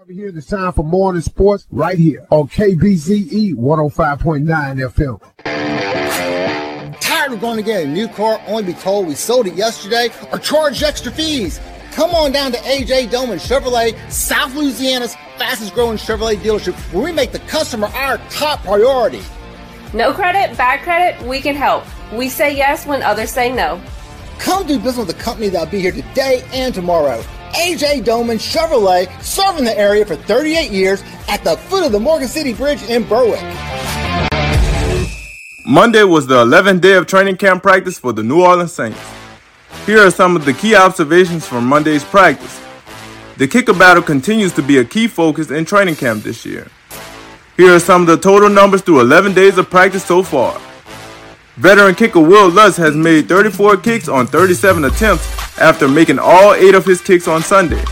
Over here, it's time for morning sports right here on KBZE 105.9 FM. Tired of going to get a new car only be told we sold it yesterday or charged extra fees? Come on down to AJ Doman Chevrolet, South Louisiana's fastest growing Chevrolet dealership, where we make the customer our top priority. No credit, bad credit, we can help. We say yes when others say no. Come do business with a company that'll be here today and tomorrow. AJ Doman Chevrolet, serving the area for 38 years at the foot of the Morgan City Bridge in Berwick. Monday was the 11th day of training camp practice for the New Orleans Saints. Here are some of the key observations from Monday's practice. The kicker battle continues to be a key focus in training camp this year. Here are some of the total numbers through 11 days of practice so far. Veteran kicker Wil Lutz has made 34 kicks on 37 attempts after making all 8 of his kicks on Sunday.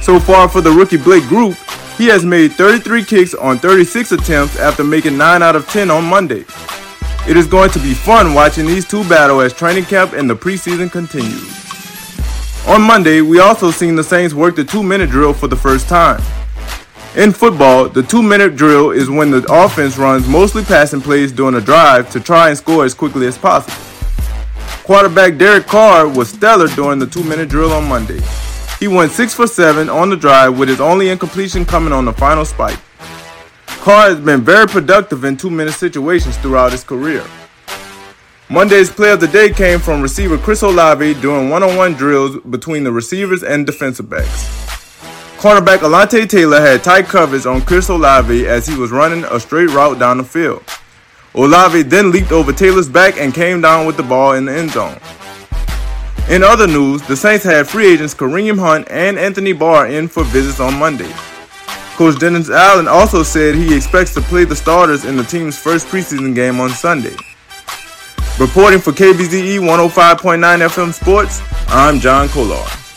So far for the rookie Blake Grupe, he has made 33 kicks on 36 attempts after making 9 out of 10 on Monday. It is going to be fun watching these two battle as training camp and the preseason continues. On Monday, we also seen the Saints work the 2-minute drill for the first time. In football, the two minute drill is when the offense runs mostly passing plays during a drive to try and score as quickly as possible. Quarterback Derek Carr was stellar during the two minute drill on Monday. He went 6 for 7 on the drive with his only incompletion coming on the final spike. Carr has been very productive in two minute situations throughout his career. Monday's play of the day came from receiver Chris Olave doing one on one drills between the receivers and defensive backs. Cornerback Alontae Taylor had tight coverage on Chris Olave as he was running a straight route down the field. Olave then leaped over Taylor's back and came down with the ball in the end zone. In other news, the Saints had free agents Kareem Hunt and Anthony Barr in for visits on Monday. Coach Dennis Allen also said he expects to play the starters in the team's first preseason game on Sunday. Reporting for KBZE 105.9 FM Sports, I'm John Colar.